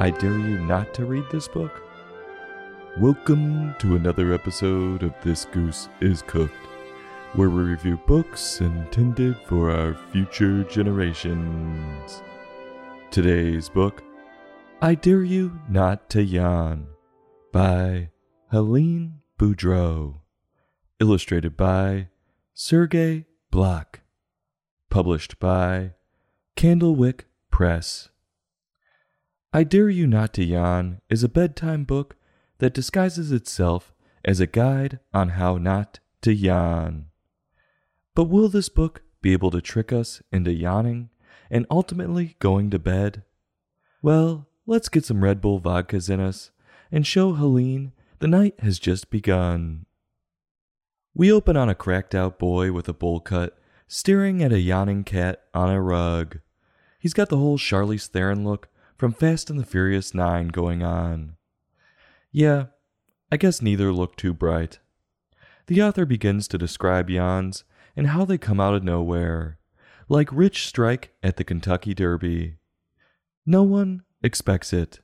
I dare you not to read this book? Welcome to another episode of This Goose is Cooked, where we review books intended for our future generations. Today's book, I Dare You Not to Yawn, by Helene Boudreau, illustrated by Sergey Bloch, published by Candlewick Press. I Dare You Not to Yawn is a bedtime book that disguises itself as a guide on how not to yawn. But will this book be able to trick us into yawning and ultimately going to bed? Well, let's get some Red Bull vodkas in us and show Helene the night has just begun. We open on a cracked out boy with a bowl cut staring at a yawning cat on a rug. He's got the whole Charlize Theron look from Fast and the Furious 9 going on. Yeah, I guess neither look too bright. The author begins to describe yawns and how they come out of nowhere, like Rich Strike at the Kentucky Derby. No one expects it.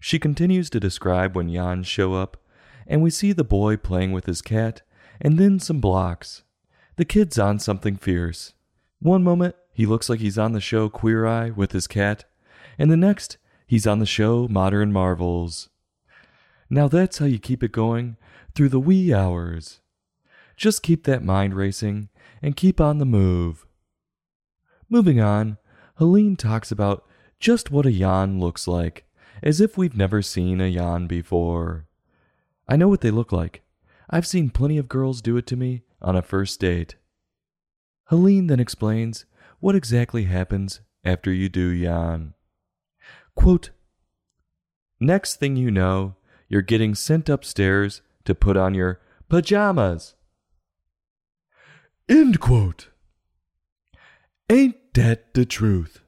She continues to describe when yawns show up, and we see the boy playing with his cat, and then some blocks. The kid's on something fierce. One moment, he looks like he's on the show Queer Eye with his cat, and the next, he's on the show Modern Marvels. Now that's how you keep it going through the wee hours. Just keep that mind racing and keep on the move. Moving on, Helene talks about just what a yawn looks like, as if we've never seen a yawn before. I know what they look like. I've seen plenty of girls do it to me on a first date. Helene then explains what exactly happens after you do yawn. Quote, Next thing you know, you're getting sent upstairs to put on your pajamas. End quote. Ain't that the truth?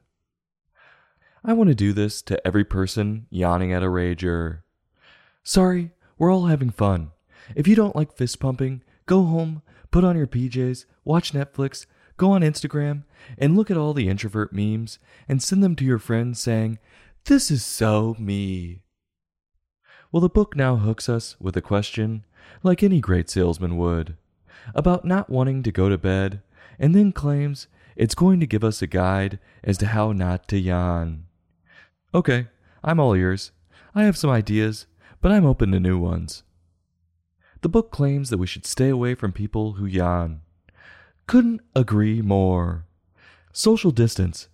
I want to do this to every person yawning at a rager. Sorry, we're all having fun. If you don't like fist pumping, go home, put on your PJs, watch Netflix, go on Instagram, and look at all the introvert memes and send them to your friends saying, This is so me. Well, the book now hooks us with a question, like any great salesman would, about not wanting to go to bed, and then claims it's going to give us a guide as to how not to yawn. Okay, I'm all ears. I have some ideas, but I'm open to new ones. The book claims that we should stay away from people who yawn. Couldn't agree more. Social distance.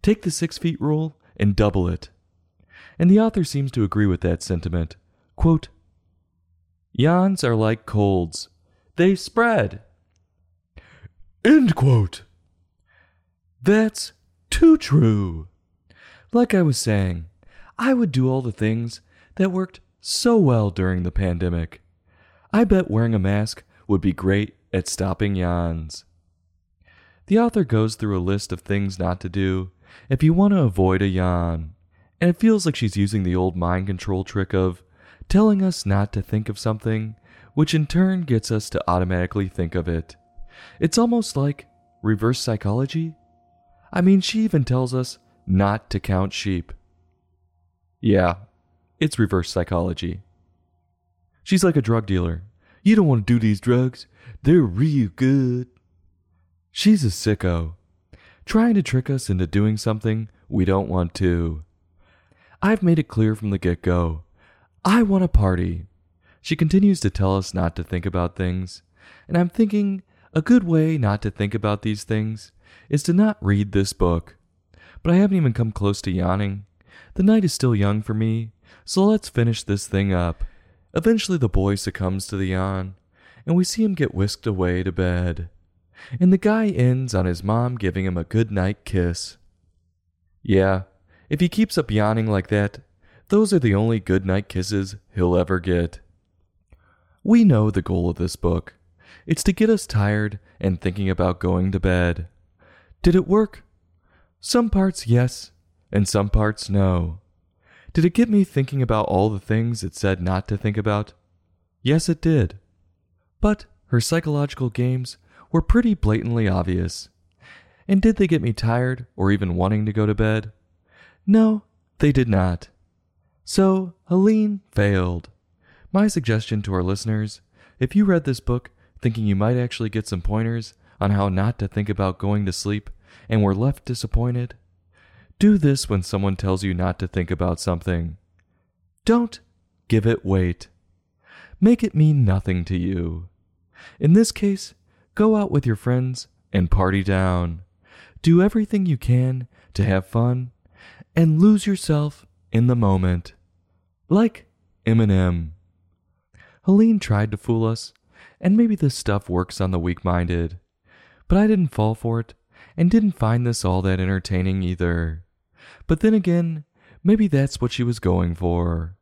Take the six feet rule and double it. And the author seems to agree with that sentiment. Quote, Yawns are like colds. They spread. End quote. That's too true. Like I was saying, I would do all the things that worked so well during the pandemic. I bet wearing a mask would be great at stopping yawns. The author goes through a list of things not to do if you want to avoid a yawn, and it feels like she's using the old mind control trick of telling us not to think of something, which in turn gets us to automatically think of it. It's almost like reverse psychology. I mean, she even tells us not to count sheep. Yeah, it's reverse psychology. She's like a drug dealer. You don't want to do these drugs, they're real good. She's a sicko, trying to trick us into doing something we don't want to. I've made it clear from the get go I want a party. She continues to tell us not to think about things, and I'm thinking a good way not to think about these things is to not read this book. But I haven't even come close to yawning. The night is still young for me, so let's finish this thing up. Eventually, the boy succumbs to the yawn, and we see him get whisked away to bed. And the guy ends on his mom giving him a good night kiss. Yeah, if he keeps up yawning like that, those are the only goodnight kisses he'll ever get. We know the goal of this book. It's to get us tired and thinking about going to bed. Did it work? Some parts yes, and some parts no. Did it get me thinking about all the things it said not to think about? Yes, it did. But her psychological games were pretty blatantly obvious. And did they get me tired or even wanting to go to bed? No, they did not. So, Helene failed. My suggestion to our listeners if you read this book thinking you might actually get some pointers on how not to think about going to sleep and were left disappointed, do this when someone tells you not to think about something. Don't give it weight. Make it mean nothing to you. In this case, go out with your friends and party down. Do everything you can to have fun and lose yourself in the moment. Like Eminem. Helene tried to fool us, and maybe this stuff works on the weak minded. But I didn't fall for it, and didn't find this all that entertaining either. But then again, maybe that's what she was going for.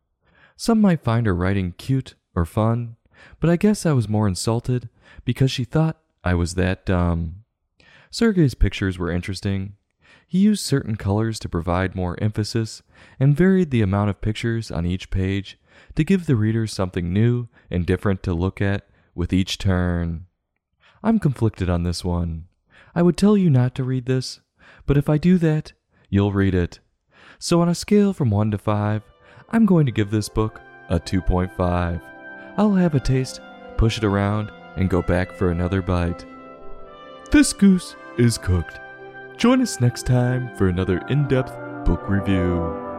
Some might find her writing cute or fun, but I guess I was more insulted because she thought I was that dumb. Sergei's pictures were interesting. He used certain colors to provide more emphasis and varied the amount of pictures on each page to give the reader something new and different to look at with each turn. I'm conflicted on this one. I would tell you not to read this, but if I do that, you'll read it. So, on a scale from 1 to 5, I'm going to give this book a 2.5. I'll have a taste, push it around, and go back for another bite. This goose is cooked. Join us next time for another in depth book review.